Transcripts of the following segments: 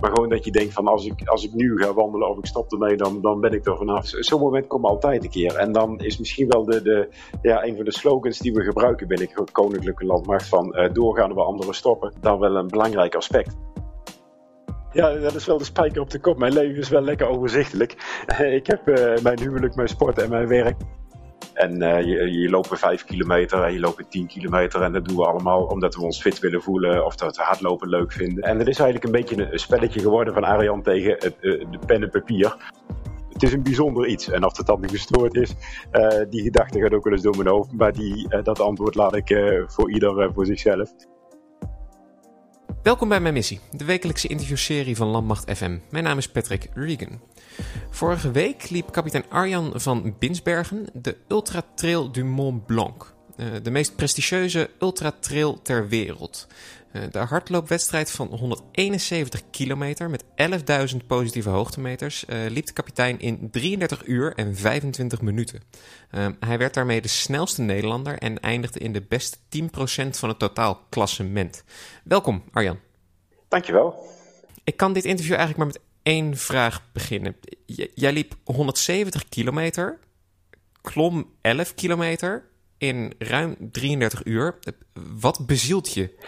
Maar gewoon dat je denkt van als ik, als ik nu ga wandelen of ik stop ermee, dan, dan ben ik er vanaf. Zo'n moment komt altijd een keer. En dan is misschien wel de, de, ja, een van de slogans die we gebruiken binnen Koninklijke Landmacht van uh, doorgaan waar anderen stoppen, dan wel een belangrijk aspect. Ja, dat is wel de spijker op de kop. Mijn leven is wel lekker overzichtelijk. ik heb uh, mijn huwelijk, mijn sport en mijn werk. En uh, je, je lopen 5 kilometer en je loopt 10 kilometer. En dat doen we allemaal omdat we ons fit willen voelen of dat we hardlopen leuk vinden. En het is eigenlijk een beetje een spelletje geworden van Arjan tegen het, uh, de pen en papier. Het is een bijzonder iets. En of het dan gestoord is, uh, die gedachte gaat ook wel eens door mijn hoofd. Maar die, dat antwoord laat ik voor ieder voor zichzelf. Welkom bij mijn missie, de wekelijkse interviewserie van Landmacht FM. Mijn naam is Patrick Regan. Vorige week liep kapitein Arjan van Binsbergen de Ultra Trail du Mont Blanc. Uh, de meest prestigieuze ultratrail ter wereld. Uh, de hardloopwedstrijd van 171 kilometer met 11.000 positieve hoogtemeters uh, liep de kapitein in 33 uur en 25 minuten. hij werd daarmee de snelste Nederlander en eindigde in de beste 10% van het totaalklassement. Welkom Arjan. Dankjewel. Ik kan dit interview eigenlijk maar met één vraag beginnen. J jij liep 170 kilometer, klom 11 kilometer in ruim 33 uur. Wat bezielt je?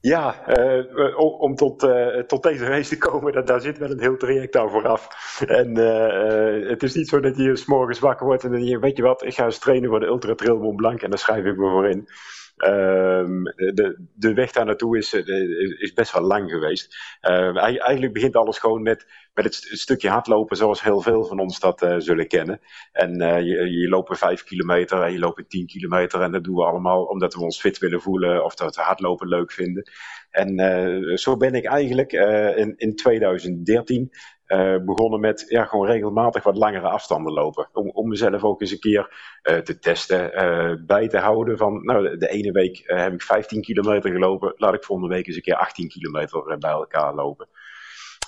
Ja, uh, om tot, uh, tot deze race te komen, dat, daar zit wel een heel traject aan vooraf. En uh, het is niet zo dat je s morgens wakker wordt en dan je, weet je wat, ik ga eens trainen voor de Ultra Trail Mont Blanc en daar schrijf ik me voor in. Um, de, de weg daar naartoe is, is best wel lang geweest. Uh, eigenlijk begint alles gewoon met, met het, stukje hardlopen zoals heel veel van ons dat uh, zullen kennen. En uh, je, je loopt vijf kilometer en je loopt tien kilometer en dat doen we allemaal omdat we ons fit willen voelen of dat we hardlopen leuk vinden. En zo ben ik eigenlijk in, in 2013 uh, begonnen met ja, gewoon regelmatig wat langere afstanden lopen. Om, om mezelf ook eens een keer te testen, bij te houden van, nou, de, de ene week heb ik 15 kilometer gelopen, laat ik volgende week eens een keer 18 kilometer bij elkaar lopen.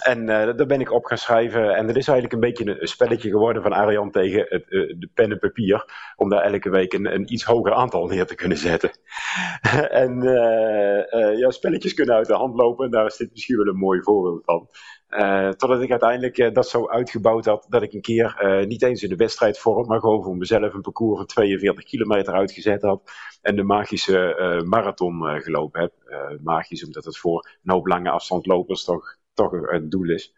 En daar ben ik op gaan schrijven. En dat is eigenlijk een beetje een spelletje geworden van Arjan tegen het, de pen en papier. Om daar elke week een, een iets hoger aantal neer te kunnen zetten. en ja, spelletjes kunnen uit de hand lopen. En daar is dit misschien wel een mooi voorbeeld van. Totdat ik uiteindelijk dat zo uitgebouwd had dat ik een keer niet eens in de wedstrijdvorm, maar gewoon voor mezelf een parcours van 42 kilometer uitgezet had. En de magische marathon gelopen heb. magisch omdat het voor een hoop lange afstandlopers toch, toch een doel is.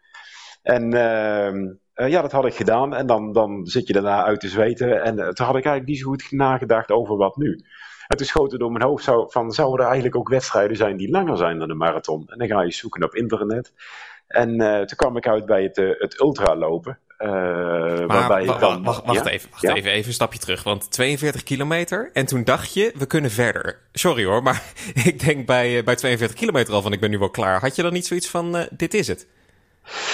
En ehm, ja, dat had ik gedaan. En dan, dan zit je daarna uit te zweten. En toen had ik eigenlijk niet zo goed nagedacht over wat nu. En toen schoten door mijn hoofd van, zouden er eigenlijk ook wedstrijden zijn die langer zijn dan een marathon? En dan ga je zoeken op internet. En uh, toen kwam ik uit bij het, het ultralopen. Maar, waarbij wa dan, wacht, wacht ja? even, wacht ja? even, even een stapje terug. Want 42 kilometer en toen dacht je, we kunnen verder. Sorry hoor, maar ik denk bij, bij 42 kilometer al van ik ben nu wel klaar. Had je dan niet zoiets van, dit is het?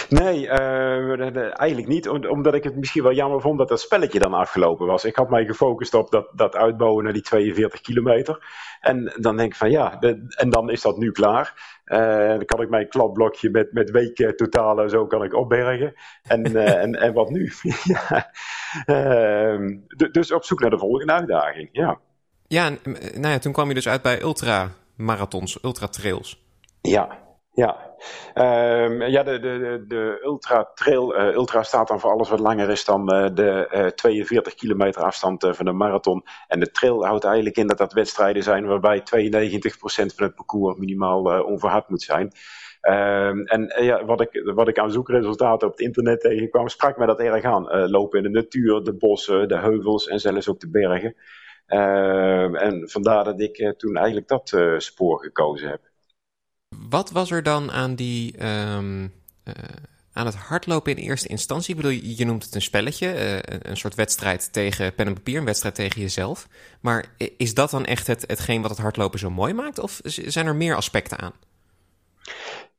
Nee, uh, eigenlijk niet. Omdat ik het misschien wel jammer vond dat dat spelletje dan afgelopen was. Ik had mij gefocust op dat, dat uitbouwen naar die 42 kilometer. En dan denk ik van ja, de, en dan is dat nu klaar. Uh, dan kan ik mijn kladblokje met, met week totalen zo kan ik opbergen. En, uh, en, en wat nu? ja. Ehm, dus op zoek naar de volgende uitdaging, ja. Ja, nou ja, toen kwam je dus uit bij ultramarathons, ultratrails. Ja, ja. Um, ja, de, de, de Ultra Trail, uh, Ultra staat dan voor alles wat langer is dan uh, de uh, 42 kilometer afstand van de marathon. En de trail houdt eigenlijk in dat dat wedstrijden zijn waarbij 92% van het parcours minimaal onverhard moet zijn. Um, en ja, wat, ik, wat ik aan zoekresultaten op het internet tegenkwam, sprak mij dat erg aan. lopen in de natuur, de bossen, de heuvels en zelfs ook de bergen. Uh, en vandaar dat ik toen eigenlijk dat spoor gekozen heb. Wat was er dan aan die. Um, aan het hardlopen in eerste instantie? Ik bedoel, je noemt het een spelletje, uh, een soort wedstrijd tegen pen en papier, een wedstrijd tegen jezelf. Maar is dat dan echt het, hetgeen wat het hardlopen zo mooi maakt? Of zijn er meer aspecten aan?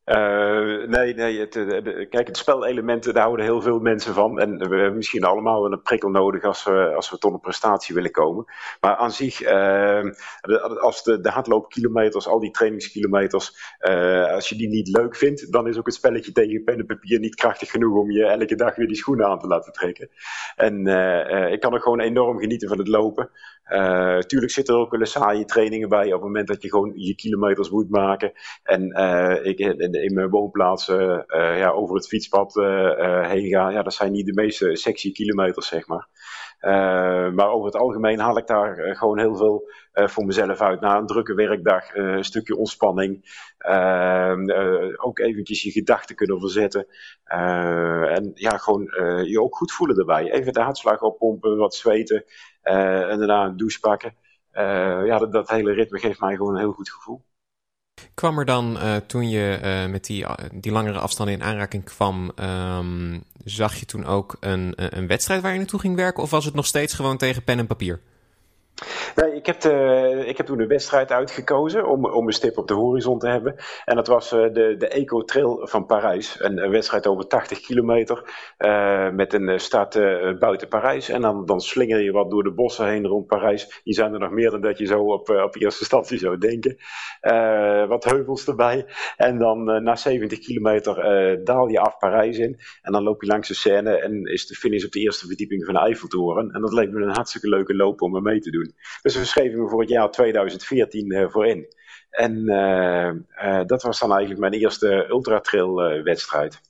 Uh, nee, nee. Het, de, kijk, het spelelementen, daar houden heel veel mensen van. En we hebben misschien allemaal wel een prikkel nodig als we, als we tot een prestatie willen komen. Maar aan zich, uh, als de, de hardloopkilometers, al die trainingskilometers, uh, als je die niet leuk vindt, dan is ook het spelletje tegen pen en papier niet krachtig genoeg om je elke dag weer die schoenen aan te laten trekken. En ik kan ook gewoon enorm genieten van het lopen. Tuurlijk zitten er ook wel saaie trainingen bij op het moment dat je gewoon je kilometers moet maken. En ik, in mijn woonplaats ja, over het fietspad heen ga. Ja, dat zijn niet de meest sexy kilometers, zeg maar. maar over het algemeen haal ik daar gewoon heel veel voor mezelf uit. Na een drukke werkdag, een stukje ontspanning. ook eventjes je gedachten kunnen verzetten. en ja, gewoon je ook goed voelen erbij. Even de hartslag oppompen, wat zweten. en daarna een douche pakken. Eh, ja, dat, dat, hele ritme geeft mij gewoon een heel goed gevoel. Kwam er dan, uh, toen je uh, met die, die langere afstanden in aanraking kwam, um, zag je toen ook een, een wedstrijd waar je naartoe ging werken? Of was het nog steeds gewoon tegen pen en papier? Nee, ik, heb ik heb toen een wedstrijd uitgekozen om, om een stip op de horizon te hebben. En dat was uh, de, de Eco Trail van Parijs. Een, wedstrijd over 80 kilometer uh, met een start uh, buiten Parijs. En dan, dan slinger je wat door de bossen heen rond Parijs. Die zijn er nog meer dan dat je zo op, op eerste instantie zou denken. wat heuvels erbij. En dan na 70 kilometer daal je af Parijs in. En dan loop je langs de Seine en is de finish op de eerste verdieping van de Eiffeltoren. En dat leek me een hartstikke leuke loop om mee te doen. Dus we schreven me voor het jaar 2014 uh, voor in. En uh, dat was dan eigenlijk mijn eerste ultratrail wedstrijd.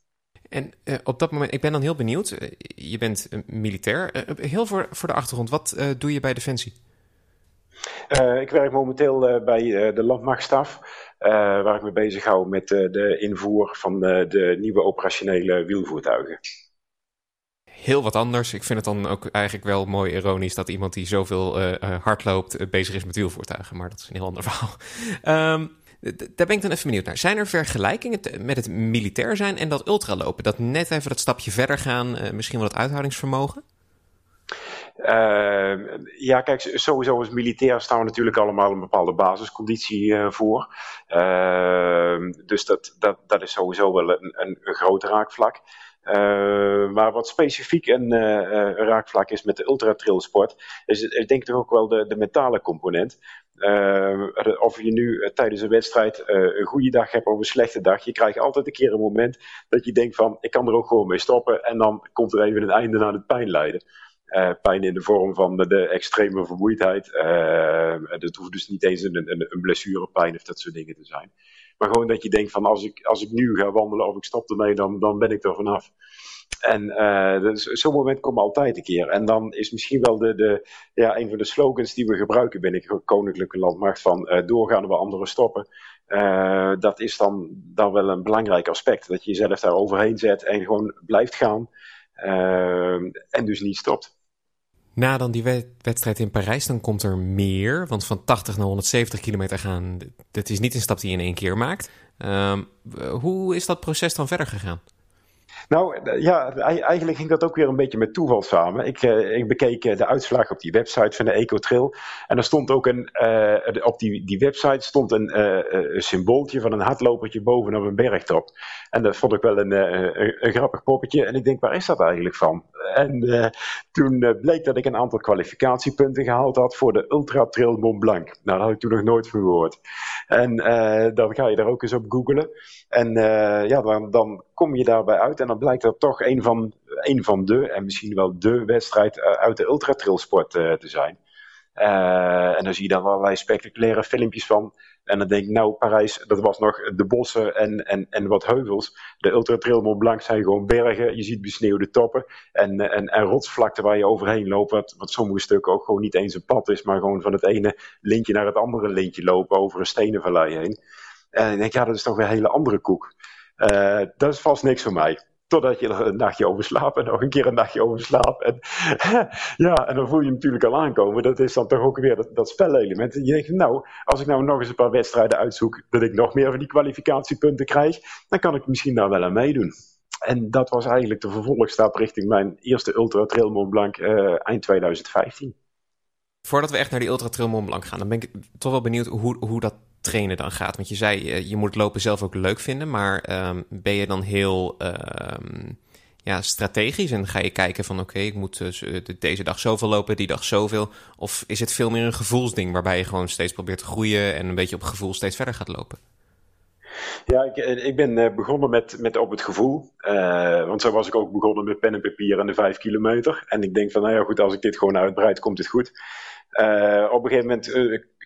En op dat moment, ik ben dan heel benieuwd. je bent militair. heel voor, voor de achtergrond, wat doe je bij Defensie? ik werk momenteel bij de landmachtstaf, waar ik me bezig hou met de invoer van de nieuwe operationele wielvoertuigen heel wat anders. Ik vind het dan ook eigenlijk wel mooi ironisch dat iemand die zoveel uh, hard loopt uh, bezig is met wielvoertuigen. Maar dat is een heel ander verhaal. Um, daar ben ik dan even benieuwd naar. Zijn er vergelijkingen met het militair zijn en dat ultralopen? Dat net even dat stapje verder gaan, misschien wel het uithoudingsvermogen? Uh, ja, kijk, sowieso als militair staan we natuurlijk allemaal een bepaalde basisconditie voor. Uh, dus dat, dat, dat is sowieso wel een, een, een groot raakvlak. Uh, maar wat specifiek een, uh, raakvlak is met de ultratrailsport, is, is denk ik toch ook wel de, de mentale component. Of je nu tijdens een wedstrijd een goede dag hebt of een slechte dag, je krijgt altijd een keer een moment dat je denkt van, ik kan er ook gewoon mee stoppen en dan komt er even een einde aan het pijnlijden. Pijn in de vorm van de, extreme vermoeidheid. Dat hoeft dus niet eens een, een, een blessurepijn of dat soort dingen te zijn. Maar gewoon dat je denkt van als ik, als ik nu ga wandelen of ik stop ermee, dan, dan ben ik er vanaf. En uh, zo'n moment komt altijd een keer. En dan is misschien wel de, de, ja, een van de slogans die we gebruiken binnen Koninklijke Landmacht van uh, doorgaan we anderen stoppen. Uh, dat is dan, dan wel een belangrijk aspect. Dat je jezelf daar overheen zet en gewoon blijft gaan. en dus niet stopt. Na dan die wedstrijd in Parijs, dan komt er meer. Want van 80 naar 170 kilometer gaan, dat is niet een stap die je in één keer maakt. Um, hoe is dat proces dan verder gegaan? Nou ja, eigenlijk ging dat ook weer een beetje met toeval samen. Ik, uh, ik bekeek uh, de uitslag op die website van de EcoTrail. En er stond ook een, uh, op die, die website stond een, symbooltje van een hardlopertje bovenop een bergtop. En dat vond ik wel een, een, grappig poppetje. En ik denk, waar is dat eigenlijk van? En toen bleek dat ik een aantal kwalificatiepunten gehaald had voor de Ultra Trail Mont Blanc. Nou, daar had ik toen nog nooit van gehoord. En dan ga je daar ook eens op googlen. En ja, dan, dan kom je daarbij uit en dan blijkt dat toch een van, een van de, en misschien wel de wedstrijd eh, uit de ultratrailsport uh, te zijn. Uh, en dan zie je dan allerlei spectaculaire filmpjes van. En dan denk ik, nou, Parijs, dat was nog de bossen en, en, en wat heuvels. De Ultra Trail Mont Blanc zijn gewoon bergen. Je ziet besneeuwde toppen en, en, en rotsvlakten waar je overheen loopt. Wat, wat sommige stukken ook gewoon niet eens een pad is, maar gewoon van het ene lintje naar het andere lintje lopen over een stenenvallei heen. En ik denk, ja, dat is toch weer een hele andere koek. Uh, dat is vast niks voor mij. Totdat je er een nachtje over slaapt en nog een keer een nachtje over slaapt. En, ja, en dan voel je hem natuurlijk al aankomen. Dat is dan toch ook weer dat, dat spelelement. En je denkt, nou, als ik nou nog eens een paar wedstrijden uitzoek, dat ik nog meer van die kwalificatiepunten krijg, dan kan ik misschien daar wel aan meedoen. En dat was eigenlijk de vervolgstap richting mijn eerste Ultra Trail Mont Blanc uh, eind 2015. Voordat we echt naar die Ultra Trail Mont Blanc gaan, dan ben ik toch wel benieuwd hoe, hoe dat trainen dan gaat. Want je zei, eh, je moet lopen zelf ook leuk vinden, maar um, ben je dan heel um, ja, strategisch en ga je kijken van oké, ik moet dus, uh, deze dag zoveel lopen, die dag zoveel. Of is het veel meer een gevoelsding waarbij je gewoon steeds probeert te groeien en een beetje op gevoel steeds verder gaat lopen? Ja, ik, eh, ik ben begonnen met, met op het gevoel. Want zo was ik ook begonnen met pen en papier en de vijf kilometer. En ik denk van, nou ja, goed, als ik dit gewoon uitbreid, komt het goed. Op een gegeven moment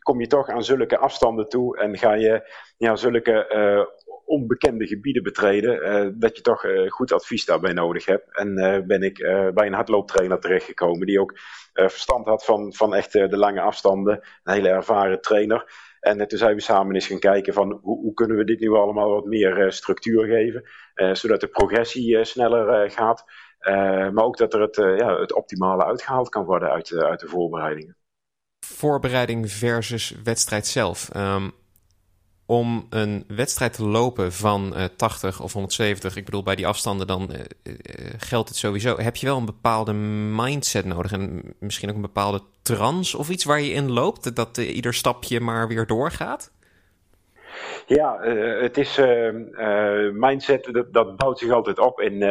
kom je toch aan zulke afstanden toe en ga je ja, zulke uh, onbekende gebieden betreden, dat je toch goed advies daarbij nodig hebt. En ben ik bij een hardlooptrainer terechtgekomen die ook verstand had van, van echt de lange afstanden. Een hele ervaren trainer. En toen zijn we samen eens gaan kijken van hoe, hoe kunnen we dit nu allemaal wat meer structuur geven. zodat de progressie sneller gaat. maar ook dat er het, ja, het optimale uitgehaald kan worden uit, uit de voorbereidingen voorbereiding versus wedstrijd zelf. Um, om een wedstrijd te lopen van uh, eh, 80 of 170, ik bedoel bij die afstanden dan uh, geldt het sowieso. Heb je wel een bepaalde mindset nodig en misschien ook een bepaalde trance of iets waar je in loopt, dat ieder stapje maar weer doorgaat? Ja, het is mindset, dat, dat, bouwt zich altijd op in,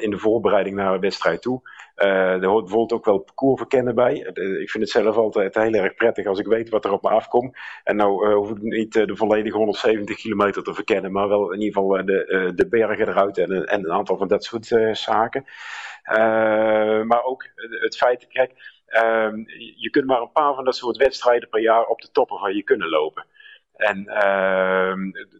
in de voorbereiding naar een wedstrijd toe. Er hoort bijvoorbeeld ook wel parcours verkennen bij. ik vind het zelf altijd heel erg prettig als ik weet wat er op me afkomt. En nou hoef ik niet de volledige 170 kilometer te verkennen, maar wel in ieder geval de, de bergen eruit en, en, een aantal van dat soort zaken. maar ook het feit, kijk, ehm, je kunt maar een paar van dat soort wedstrijden per jaar op de toppen van je kunnen lopen. En uh,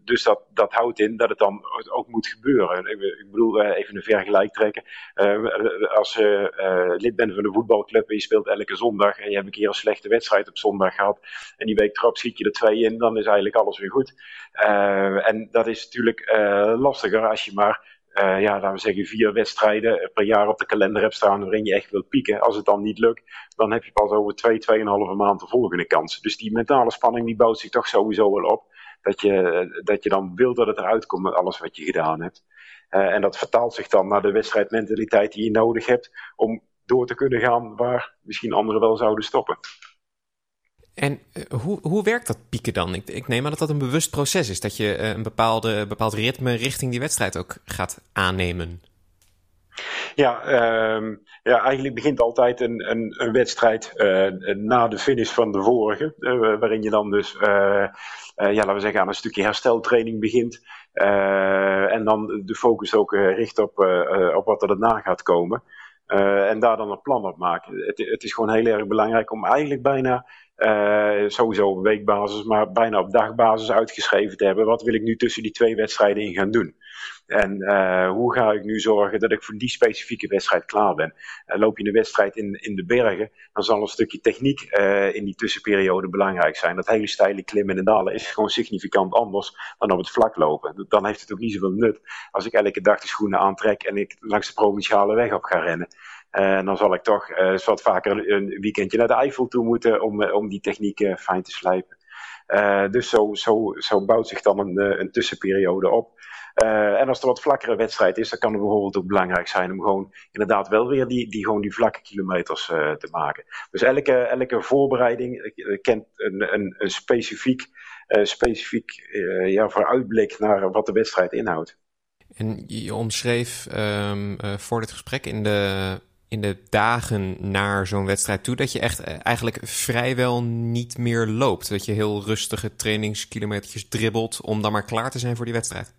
dus dat, dat houdt in dat het dan ook moet gebeuren. Ik, ik bedoel, uh, even een vergelijk trekken. Uh, als je uh, lid bent van een voetbalclub en je speelt elke zondag en je hebt een keer een slechte wedstrijd op zondag gehad en die week erop schiet je er twee in, dan is eigenlijk alles weer goed. en dat is natuurlijk lastiger als je maar ja, laten we zeggen, vier wedstrijden per jaar op de kalender hebt staan waarin je echt wilt pieken. Als het dan niet lukt, dan heb je pas over twee, tweeënhalve maand de volgende kans. Dus die mentale spanning die bouwt zich toch sowieso wel op. Dat je, dat je dan wil dat het eruit komt met alles wat je gedaan hebt. En dat vertaalt zich dan naar de wedstrijdmentaliteit die je nodig hebt om door te kunnen gaan waar misschien anderen wel zouden stoppen. En eh, hoe, hoe werkt dat pieken dan? Ik, ik neem aan dat dat een bewust proces is. Dat je eh, een bepaalde, bepaald ritme richting die wedstrijd ook gaat aannemen. Ja, uh, ja, eigenlijk begint altijd een, een, een wedstrijd uh, na de finish van de vorige. Waarin je dan dus, ja, laten we zeggen, aan een stukje hersteltraining begint. en dan de focus ook richt op, op wat er daarna gaat komen. en daar dan een plan op maken. Het, het is gewoon heel erg belangrijk om eigenlijk bijna uh, sowieso op weekbasis, maar bijna op dagbasis uitgeschreven te hebben. Wat wil ik nu tussen die twee wedstrijden in gaan doen? En uh, hoe ga ik nu zorgen dat ik voor die specifieke wedstrijd klaar ben? Uh, loop je een wedstrijd in, in de bergen, dan zal een stukje techniek in die tussenperiode belangrijk zijn. Dat hele steile klimmen en dalen is gewoon significant anders dan op het vlak lopen. Dan heeft het ook niet zoveel nut als ik elke dag de schoenen aantrek en ik langs de provinciale weg op ga rennen. En eh, dan zal ik toch uh, wat vaker een weekendje naar de Eifel toe moeten om, eh, om die techniek fijn te slijpen. Uh, dus zo, zo, zo bouwt zich dan een, een tussenperiode op. Uh, en als er wat vlakkere wedstrijd is, dan kan het bijvoorbeeld ook belangrijk zijn om gewoon inderdaad wel weer die, die, gewoon die vlakke kilometers uh, te maken. Dus elke, elke voorbereiding kent een, een, een specifiek, specifiek ja, vooruitblik naar wat de wedstrijd inhoudt. En je omschreef um, voor dit gesprek in de in de dagen naar zo'n wedstrijd toe, dat je echt eh, eigenlijk vrijwel niet meer loopt. Dat je heel rustige trainingskilometers dribbelt om dan maar klaar te zijn voor die wedstrijd.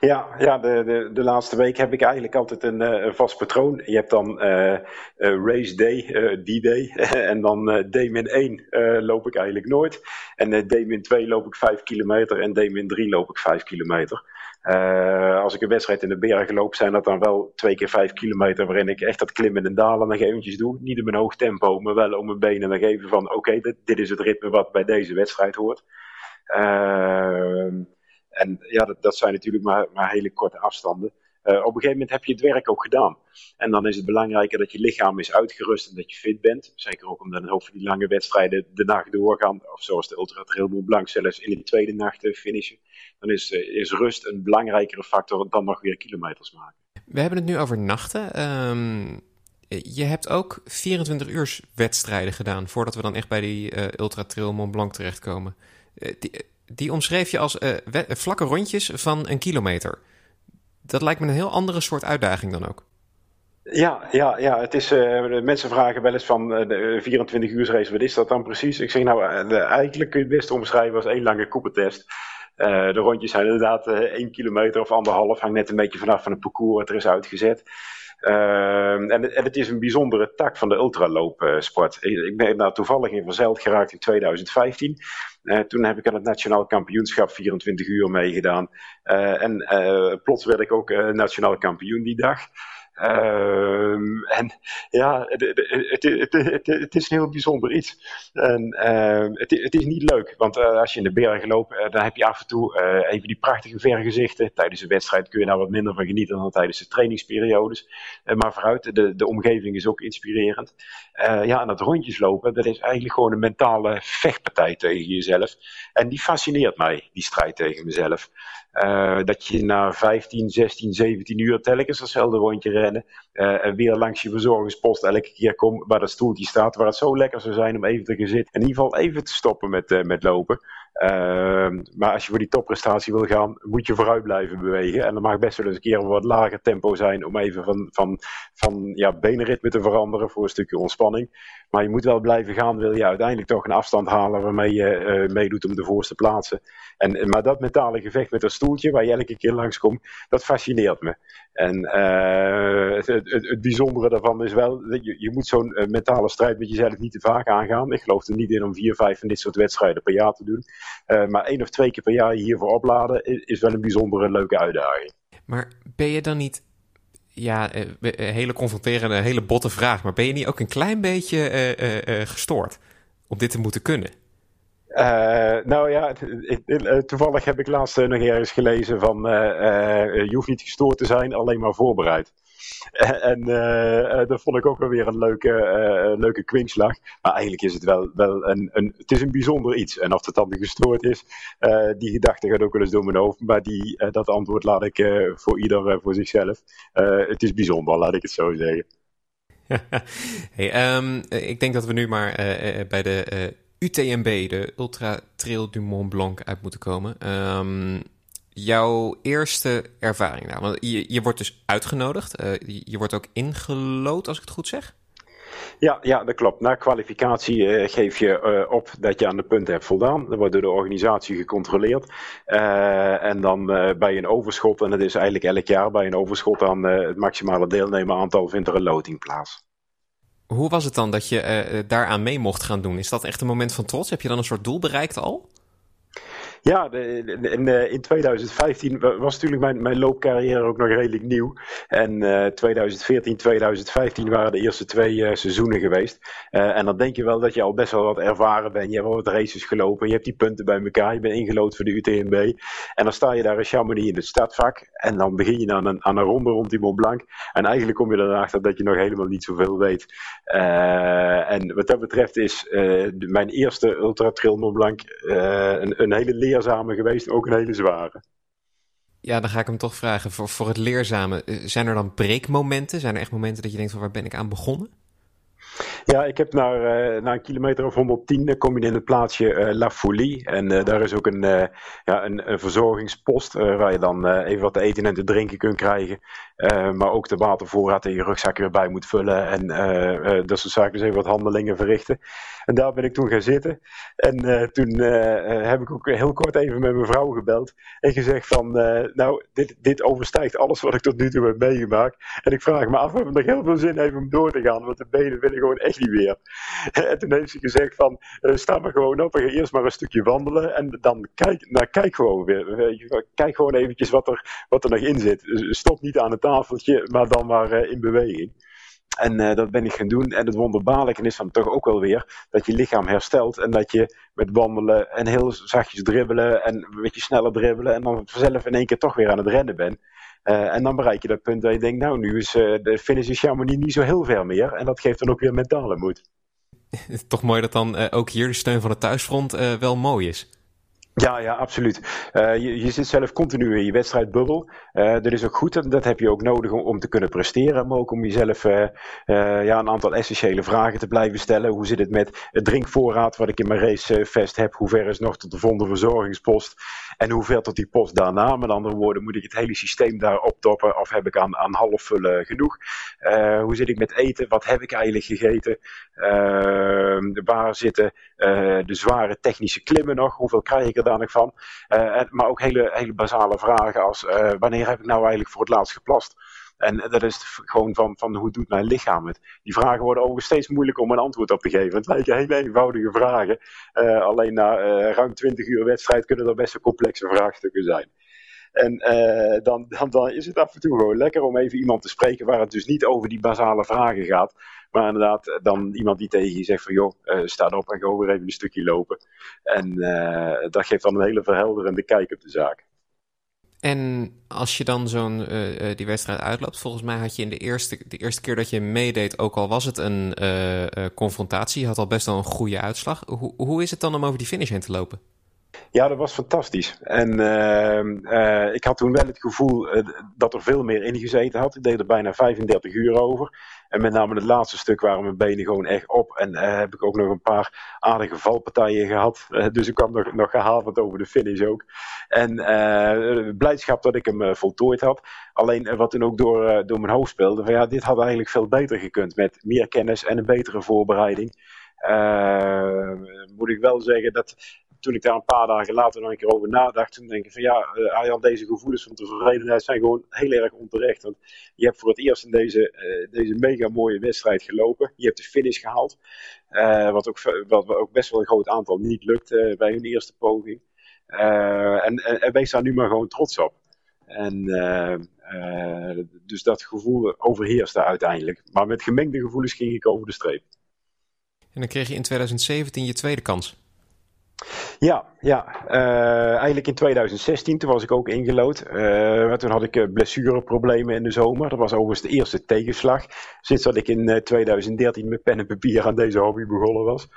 Ja, ja de, de, de laatste week heb ik eigenlijk altijd een, uh, een vast patroon. Je hebt dan uh, uh, race day, D-day. en dan D-1 loop ik eigenlijk nooit. En D-2 loop ik 5 kilometer. En D-3 loop ik 5 kilometer. Uh, als ik een wedstrijd in de bergen loop, zijn dat dan wel twee keer vijf kilometer waarin ik echt dat klimmen en dalen nog eventjes doe. Niet in mijn hoog tempo, maar wel om mijn benen nog even van oké, dit, dit, is het ritme wat bij deze wedstrijd hoort. Uh, en ja, dat, zijn natuurlijk maar, maar hele korte afstanden. Uh, op een gegeven moment heb je het werk ook gedaan. En dan is het belangrijker dat je lichaam is uitgerust en dat je fit bent. Zeker ook omdat over die lange wedstrijden de nacht doorgaan. Of zoals de Ultra Trail Mont Blanc zelfs in de tweede nacht uh, finishen. Dan is, uh, is rust een belangrijkere factor dan nog weer kilometers maken. We hebben het nu over nachten. Um, je hebt ook 24 uur wedstrijden gedaan voordat we dan echt bij die Ultra Trail Mont Blanc terechtkomen. die, die omschreef je als vlakke rondjes van een kilometer dat lijkt me een heel andere soort uitdaging dan ook. Ja, ja, ja. Het is, uh, mensen vragen wel eens van uh, de 24 uur race, wat is dat dan precies? Ik zeg nou, eigenlijk kun je het best omschrijven als één lange koepeltest. de rondjes zijn inderdaad 1 kilometer of anderhalf, hangt net een beetje vanaf van het parcours wat er is uitgezet. Ehm, en, en, het is een bijzondere tak van de ultraloopsport. ik ben daar toevallig in verzeild geraakt in 2015. Uh, toen heb ik aan het Nationaal Kampioenschap 24 uur meegedaan. Uh, en plots werd ik ook nationaal kampioen die dag. Um, en ja, het, het, het, het, is een heel bijzonder iets. En uh, het, is niet leuk, want uh, als je in de bergen loopt, uh, dan heb je af en toe even die prachtige vergezichten. Tijdens de wedstrijd kun je daar wat minder van genieten dan tijdens de trainingsperiodes. maar vooruit, de, de omgeving is ook inspirerend. ja, en dat rondjes lopen, dat is eigenlijk gewoon een mentale vechtpartij tegen jezelf. En die fascineert mij, die strijd tegen mezelf. Dat je na 15, 16, 17 uur telkens datzelfde rondje Uh, en weer langs je verzorgingspost elke keer komt waar dat stoeltje staat. Waar het zo lekker zou zijn om even te gaan zitten. In ieder geval even te stoppen met, uh, met lopen. Ehm, maar als je voor die topprestatie wil gaan, moet je vooruit blijven bewegen. En dan mag best wel eens een keer een wat lager tempo zijn om even van, van, van ja, benenritme te veranderen voor een stukje ontspanning. Maar je moet wel blijven gaan, wil je uiteindelijk toch een afstand halen waarmee je uh, meedoet om de voorste plaatsen. En, maar dat mentale gevecht met dat stoeltje waar je elke keer langskomt, dat fascineert me. En uh, het, bijzondere daarvan is wel, je, je moet zo'n uh, mentale strijd met jezelf niet te vaak aangaan. Ik geloof er niet in om vier, vijf van dit soort wedstrijden per jaar te doen. Uh, maar één of twee keer per jaar hiervoor opladen is, wel een bijzondere leuke uitdaging. Maar ben je dan niet ja, een hele confronterende, hele botte vraag. Maar ben je niet ook een klein beetje gestoord om dit te moeten kunnen? Uh, nou ja, toevallig heb ik laatst nog ergens gelezen van je hoeft niet gestoord te zijn, alleen maar voorbereid. en dat vond ik ook wel weer een leuke, leuke kwinkslag. Maar eigenlijk is het wel, wel een, een, het is een bijzonder iets. En of het dan gestoord is, die gedachte gaat ook wel eens door mijn hoofd. Maar die, dat antwoord laat ik voor ieder voor zichzelf. het is bijzonder, laat ik het zo zeggen. um, ik denk dat we nu maar bij de UTMB, de Ultra Trail du Mont Blanc, uit moeten komen. Um, jouw eerste ervaring nou? Want je, je wordt dus uitgenodigd. Uh, je wordt ook ingelood, als ik het goed zeg. Ja, ja, dat klopt. Na kwalificatie uh, geef je uh, op dat je aan de punten hebt voldaan. Dat wordt door de organisatie gecontroleerd. En dan bij een overschot, en dat is eigenlijk elk jaar bij een overschot aan het maximale deelnemeraantal, vindt er een loting plaats. Hoe was het dan dat je daaraan mee mocht gaan doen? Is dat echt een moment van trots? Heb je dan een soort doel bereikt al? Ja, in, in 2015 was natuurlijk mijn, mijn loopcarrière ook nog redelijk nieuw. En uh, 2014, 2015 waren de eerste twee uh, seizoenen geweest. En dan denk je wel dat je al best wel wat ervaren bent. Je hebt wel wat races gelopen, je hebt die punten bij elkaar, je bent ingelood voor de UTMB. En dan sta je daar in Chamonix in het startvak. En dan begin je aan een, aan een ronde rond die Mont Blanc. En eigenlijk kom je erachter dat je nog helemaal niet zoveel weet. En wat dat betreft is mijn eerste Ultra Trail Mont Blanc een, een hele leerzame geweest, ook een hele zware. Ja, dan ga ik hem toch vragen. Voor, voor het leerzame, eh, zijn er dan breekmomenten? Zijn er echt momenten dat je denkt van waar ben ik aan begonnen? Ja, ik heb naar, uh, naar een kilometer of 110 uh, kom je in het plaatsje uh, La Folie. En uh, daar is ook een, ja, een, verzorgingspost waar je dan even wat te eten en te drinken kunt krijgen. maar ook de watervoorraad in je rugzak weer bij moet vullen. En dat soort zaken, dus even wat handelingen verrichten. En daar ben ik toen gaan zitten. En toen heb ik ook heel kort even met mijn vrouw gebeld. En gezegd van, nou, dit, dit overstijgt alles wat ik tot nu toe heb meegemaakt. En ik vraag me af of het nog heel veel zin heeft om door te gaan. Want de benen willen gewoon echt niet meer. En toen heeft ze gezegd van, uh, sta maar gewoon op en ga eerst maar een stukje wandelen. En dan kijk, nou, kijk gewoon weer. Kijk gewoon eventjes wat er, wat er nog in zit. Stop niet aan het tafeltje, maar dan maar uh, in beweging. En uh, dat ben ik gaan doen. En het wonderbaarlijke is dan toch ook wel weer dat je lichaam herstelt. En dat je met wandelen en heel zachtjes dribbelen en een beetje sneller dribbelen. En dan vanzelf in één keer toch weer aan het rennen bent. Uh, en dan bereik je dat punt dat je denkt, nou nu is uh, de finish in Chamonix niet zo heel ver meer. En dat geeft dan ook weer mentale moed. Toch mooi dat dan ook hier de steun van het thuisfront wel mooi is. Ja, ja, absoluut. Uh, je, je, zit zelf continu in je wedstrijdbubbel. Uh, dat is ook goed, dat, dat heb je ook nodig om, te kunnen presteren. Maar ook om jezelf uh, ja, een aantal essentiële vragen te blijven stellen. Hoe zit het met het drinkvoorraad wat ik in mijn racevest heb? Hoe ver is nog tot de volgende verzorgingspost? En hoe ver tot die post daarna? Met andere woorden, moet ik het hele systeem daar optoppen? Of heb ik aan, aan halfvullen genoeg? hoe zit ik met eten? Wat heb ik eigenlijk gegeten? Waar zitten de zware technische klimmen nog? Hoeveel krijg ik er van. Uh, maar ook hele, hele basale vragen als uh, wanneer heb ik nou eigenlijk voor het laatst geplast? En dat is gewoon van, van hoe doet mijn lichaam het? Die vragen worden overigens steeds moeilijker om een antwoord op te geven. Het lijken hele eenvoudige vragen. Uh, alleen na uh, ruim 20 uur wedstrijd kunnen er best wel complexe vraagstukken zijn. En uh, dan, dan, is het af en toe gewoon lekker om even iemand te spreken waar het dus niet over die basale vragen gaat. Maar inderdaad, dan iemand die tegen je zegt van joh, uh, sta op en ga weer even een stukje lopen. En dat geeft dan een hele verhelderende kijk op de zaak. En als je dan zo'n die wedstrijd uitloopt, volgens mij had je in de eerste, de eerste keer dat je meedeed, ook al was het een confrontatie, had al best wel een goede uitslag. Hoe, hoe is het dan om over die finish heen te lopen? Ja, dat was fantastisch. En uh, ik had toen wel het gevoel uh, dat er veel meer in gezeten had. Ik deed er bijna 35 uur over. En met name het laatste stuk waren mijn benen gewoon echt op. En heb ik ook nog een paar aardige valpartijen gehad. dus ik kwam nog, nog gehavend over de finish ook. En blijdschap dat ik hem voltooid had. Alleen wat toen ook door, door mijn hoofd speelde. Van, ja, dit had eigenlijk veel beter gekund. Met meer kennis en een betere voorbereiding. moet ik wel zeggen dat toen ik daar een paar dagen later nog een keer over nadacht, toen denk ik van ja, uh, deze gevoelens van tevredenheid zijn gewoon heel erg onterecht. Want je hebt voor het eerst in deze, uh, deze mega mooie wedstrijd gelopen. Je hebt de finish gehaald. Uh, wat, ook, wat ook best wel een groot aantal niet lukt bij hun eerste poging. en, en wees daar nu maar gewoon trots op. En dus dat gevoel overheerste uiteindelijk. Maar met gemengde gevoelens ging ik over de streep. En dan kreeg je in 2017 je tweede kans. Ja, ja. Uh, eigenlijk in 2016, toen was ik ook ingelood. Uh, toen had ik uh, blessureproblemen in de zomer. Dat was overigens de eerste tegenslag. Sinds dat ik in 2013 met pen en papier aan deze hobby begonnen was.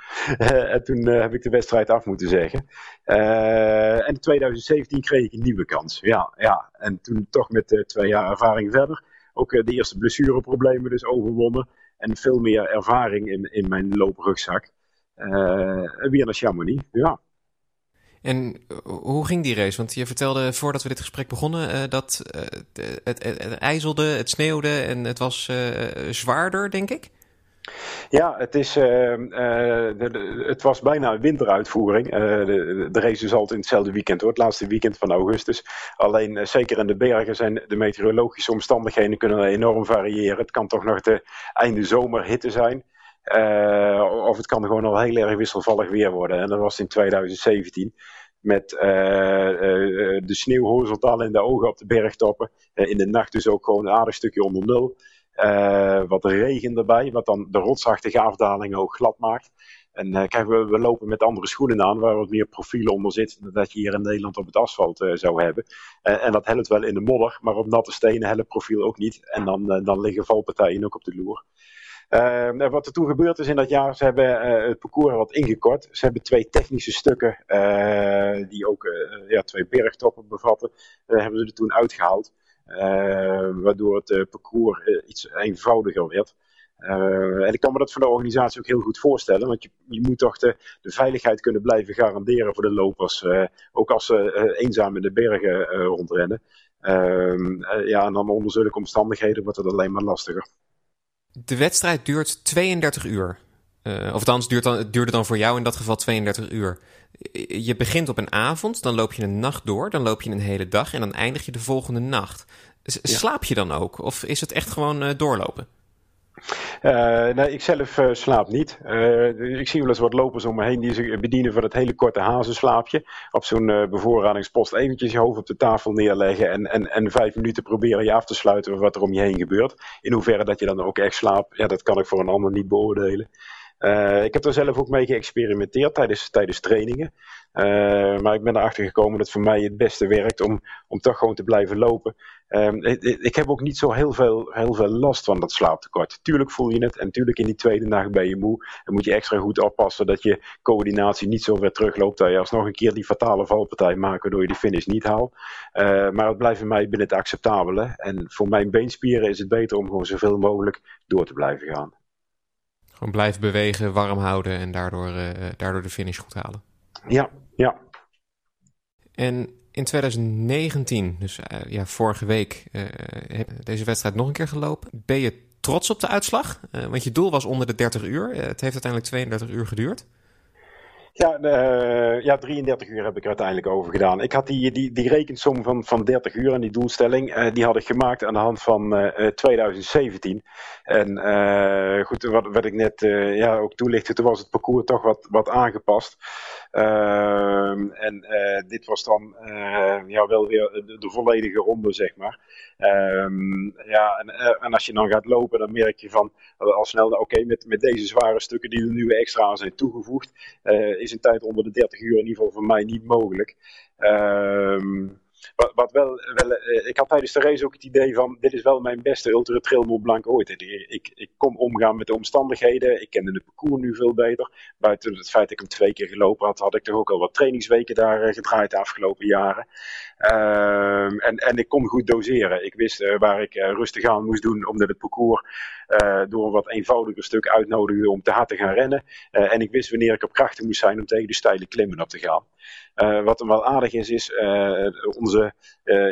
en toen heb ik de wedstrijd af moeten zeggen. en in 2017 kreeg ik een nieuwe kans. Ja, ja. En toen toch met twee jaar ervaring verder. Ook de eerste blessureproblemen dus overwonnen. En veel meer ervaring in, in mijn looprugzak. Weer naar Chamonix, ja. En hoe ging die race? Want je vertelde voordat we dit gesprek begonnen uh, dat het, het, het, ijzelde, het sneeuwde en het was zwaarder, denk ik. Ja, het, is, de, de, het was bijna een winteruitvoering. de, de race is altijd in hetzelfde weekend hoor, het laatste weekend van augustus. Alleen zeker in de bergen zijn de meteorologische omstandigheden kunnen enorm variëren. Het kan toch nog de einde zomerhitte zijn. Uh, of het kan gewoon al heel erg wisselvallig weer worden. En dat was in 2017 met uh, uh, de sneeuw horizontaal in de ogen op de bergtoppen. in de nacht dus ook gewoon een aardig stukje onder nul. wat regen erbij, wat dan de rotsachtige afdalingen ook glad maakt. En kijk, we, we, lopen met andere schoenen aan, waar wat meer profiel onder zit, dan dat je hier in Nederland op het asfalt zou hebben. en dat helpt wel in de modder, maar op natte stenen helpt profiel ook niet. En dan, dan liggen valpartijen ook op de loer. Uh, wat er toen gebeurd is in dat jaar, ze hebben uh, het parcours wat ingekort. Ze hebben twee technische stukken, uh, die ook ja, twee bergtoppen bevatten, hebben ze er toen uitgehaald. waardoor het parcours iets eenvoudiger werd. en ik kan me dat van de organisatie ook heel goed voorstellen, want je, je moet toch de, veiligheid kunnen blijven garanderen voor de lopers. ook als ze eenzaam in de bergen rondrennen. Ehm, ja, en dan onder zulke omstandigheden wordt het alleen maar lastiger. De wedstrijd duurt 32 uur. Uh, of althans, duurt dan, het duurde dan voor jou in dat geval 32 uur. Je begint op een avond, dan loop je een nacht door, dan loop je een hele dag en dan eindig je de volgende nacht. S ja. Slaap je dan ook? Of is het echt gewoon uh, doorlopen? Nee, ik zelf uh, slaap niet. Uh, ik zie wel eens wat lopers om me heen die zich bedienen van het hele korte hazenslaapje. Op zo'n bevoorradingspost eventjes je hoofd op de tafel neerleggen en, en, en vijf minuten proberen je af te sluiten wat er om je heen gebeurt. In hoeverre dat je dan ook echt slaapt, ja, dat kan ik voor een ander niet beoordelen. Uh, ik heb er zelf ook mee geëxperimenteerd tijdens, tijdens trainingen. Uh, maar ik ben erachter gekomen dat voor mij het beste werkt om, om toch gewoon te blijven lopen. Uh, ik, heb ook niet zo heel veel, heel veel last van dat slaaptekort. Tuurlijk voel je het en tuurlijk in die tweede nacht ben je moe. Dan moet je extra goed oppassen dat je coördinatie niet zo ver terugloopt. Dat je alsnog een keer die fatale valpartij maakt waardoor je die finish niet haalt. Uh, maar het blijft voor mij binnen het acceptabele. En voor mijn beenspieren is het beter om gewoon zoveel mogelijk door te blijven gaan. Gewoon blijven bewegen, warm houden en daardoor, uh, daardoor de finish goed halen. Ja, ja. En in 2019, dus uh, ja, vorige week, uh, heb deze wedstrijd nog een keer gelopen. Ben je trots op de uitslag? Want je doel was onder de 30 uur. het heeft uiteindelijk 32 uur geduurd. Ja, uh, ja, 33 uur heb ik er uiteindelijk over gedaan. Ik had die, die, die rekensom van, van 30 uur en die doelstelling, uh, die had ik gemaakt aan de hand van uh, 2017. En goed, wat, wat ik net ja, ook toelichtte, toen was het parcours toch wat, wat aangepast. Ehm, en dit was dan ja, wel weer de, volledige ronde, zeg maar. Um, ja, en, en, als je dan gaat lopen, dan merk je van al snel, oké, met, met deze zware stukken die er nu extra aan zijn toegevoegd, is een tijd onder de 30 uur in ieder geval voor mij niet mogelijk. Ehm, wat, wat wel, wel eh, ik had tijdens de race ook het idee van, dit is wel mijn beste Ultra Trail Mont Blanc ooit. Ik, ik omgaan met de omstandigheden, ik kende het parcours nu veel beter. Buiten het feit dat ik hem twee keer gelopen had, had ik toch ook al wat trainingsweken daar eh, gedraaid de afgelopen jaren. Ehm, en, en ik kon goed doseren. Ik wist uh, waar ik rustig aan moest doen, omdat het parcours uh, door een wat eenvoudiger stuk uitnodigde om te hard te gaan rennen. Uh, en ik wist wanneer ik op krachten moest zijn om tegen de steile klimmen op te gaan. Uh, wat dan wel aardig is, is onze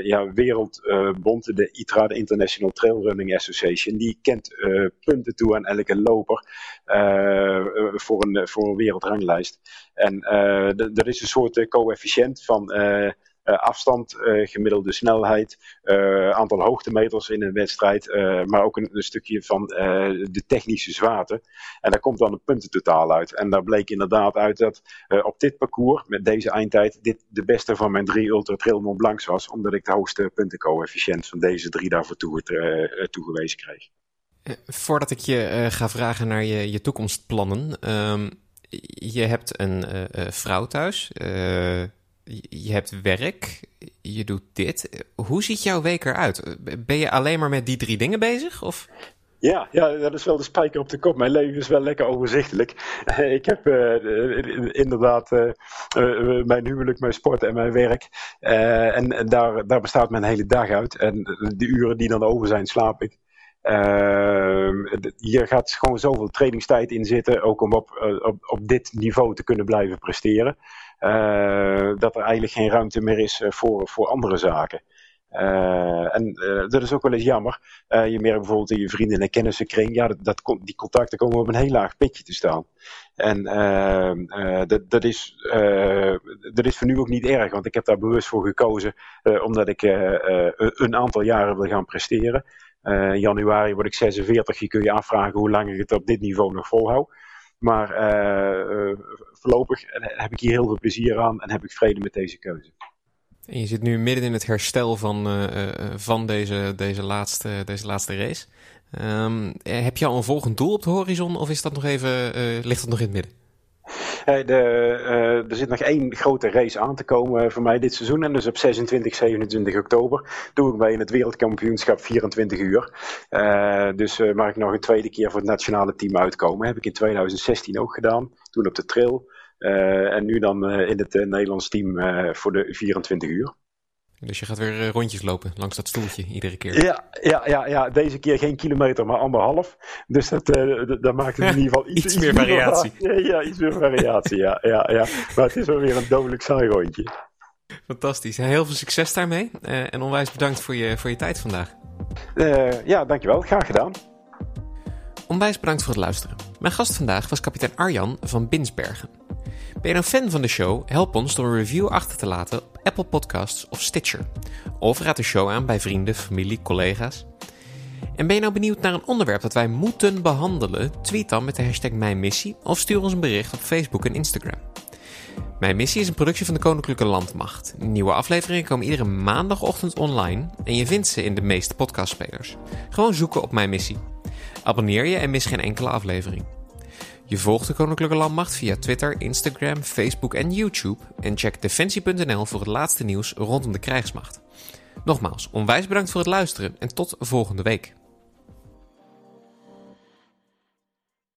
ja, wereldbond, de ITRA, de International Trail Running Association, die kent punten toe aan elke loper voor, een, voor wereldranglijst. En er is een soort coëfficiënt van eh, afstand, eh, gemiddelde snelheid, uh, aantal hoogtemeters in een wedstrijd, maar ook een, stukje van de technische zwaarte. En daar komt dan een puntentotaal uit. En daar bleek inderdaad uit dat op dit parcours, met deze eindtijd, dit de beste van mijn drie Ultra Trail Mont Blancs was, omdat ik de hoogste puntencoëfficiënt van deze drie daarvoor toe, toegewezen kreeg. Voordat ik je ga vragen naar je, je toekomstplannen. Um, je hebt een vrouw thuis je hebt werk, je doet dit. Hoe ziet jouw week eruit? Ben je alleen maar met die drie dingen bezig? Of? Ja, ja, dat is wel de spijker op de kop. Mijn leven is wel lekker overzichtelijk. Ik heb uh, inderdaad uh, mijn huwelijk, mijn sport en mijn werk. en, en daar, daar bestaat mijn hele dag uit. En de uren die dan over zijn, slaap ik. hier gaat gewoon zoveel trainingstijd in zitten, ook om op, op dit niveau te kunnen blijven presteren. Uh, dat er eigenlijk geen ruimte meer is eh, voor, voor andere zaken. Uh, en dat is ook wel eens jammer. Je merkt bijvoorbeeld in je vrienden- en kennissenkring, ja, dat, dat, die contacten komen op een heel laag pitje te staan. En dat, dat, is, dat is voor nu ook niet erg, want ik heb daar bewust voor gekozen, omdat ik een aantal jaren wil gaan presteren. in januari word ik 46, je kun je afvragen hoe lang ik het op dit niveau nog volhoud. Maar uh, voorlopig heb ik hier heel veel plezier aan en heb ik vrede met deze keuze. En je zit nu midden in het herstel van, van deze, deze, laatste, deze laatste race. Um, heb je al een volgend doel op de horizon of is dat nog even, ligt dat nog in het midden? De, uh, er zit nog één grote race aan te komen voor mij dit seizoen. En dus op 26, 27 oktober doe ik mee in het wereldkampioenschap 24 uur. Uh, dus uh, mag ik nog een tweede keer voor het nationale team uitkomen. Heb ik in 2016 ook gedaan. Toen op de trail. en nu dan in het Nederlands team voor de 24 uur. Dus je gaat weer eh, rondjes lopen langs dat stoeltje iedere keer. Ja, ja, ja, ja. deze keer geen kilometer, maar anderhalf. Dus dat, uh, dat maakt het in ieder geval iets, iets, meer variatie. ja, ja, iets meer variatie, ja, ja, ja. Maar het is wel weer een dodelijk saai rondje. Fantastisch. Heel veel succes daarmee. Uh, en onwijs bedankt voor je, voor je tijd vandaag. Uh, ja, dankjewel. Graag gedaan. Onwijs bedankt voor het luisteren. Mijn gast vandaag was kapitein Arjan van Binsbergen. Ben je nou fan van de show? Help ons door een review achter te laten Apple Podcasts of Stitcher. Of raad de show aan bij vrienden, familie, collega's. En ben je nou benieuwd naar een onderwerp dat wij moeten behandelen? Tweet dan met de hashtag Mijn Missie of stuur ons een bericht op Facebook en Instagram. Mijn Missie is een productie van de Koninklijke Landmacht. Nieuwe afleveringen komen iedere maandagochtend online en je vindt ze in de meeste podcastspelers. Gewoon zoeken op Mijn Missie. Abonneer je en mis geen enkele aflevering. Je volgt de Koninklijke Landmacht via Twitter, Instagram, Facebook en YouTube en check defensie.nl voor het laatste nieuws rondom de krijgsmacht. Nogmaals, onwijs bedankt voor het luisteren en tot volgende week.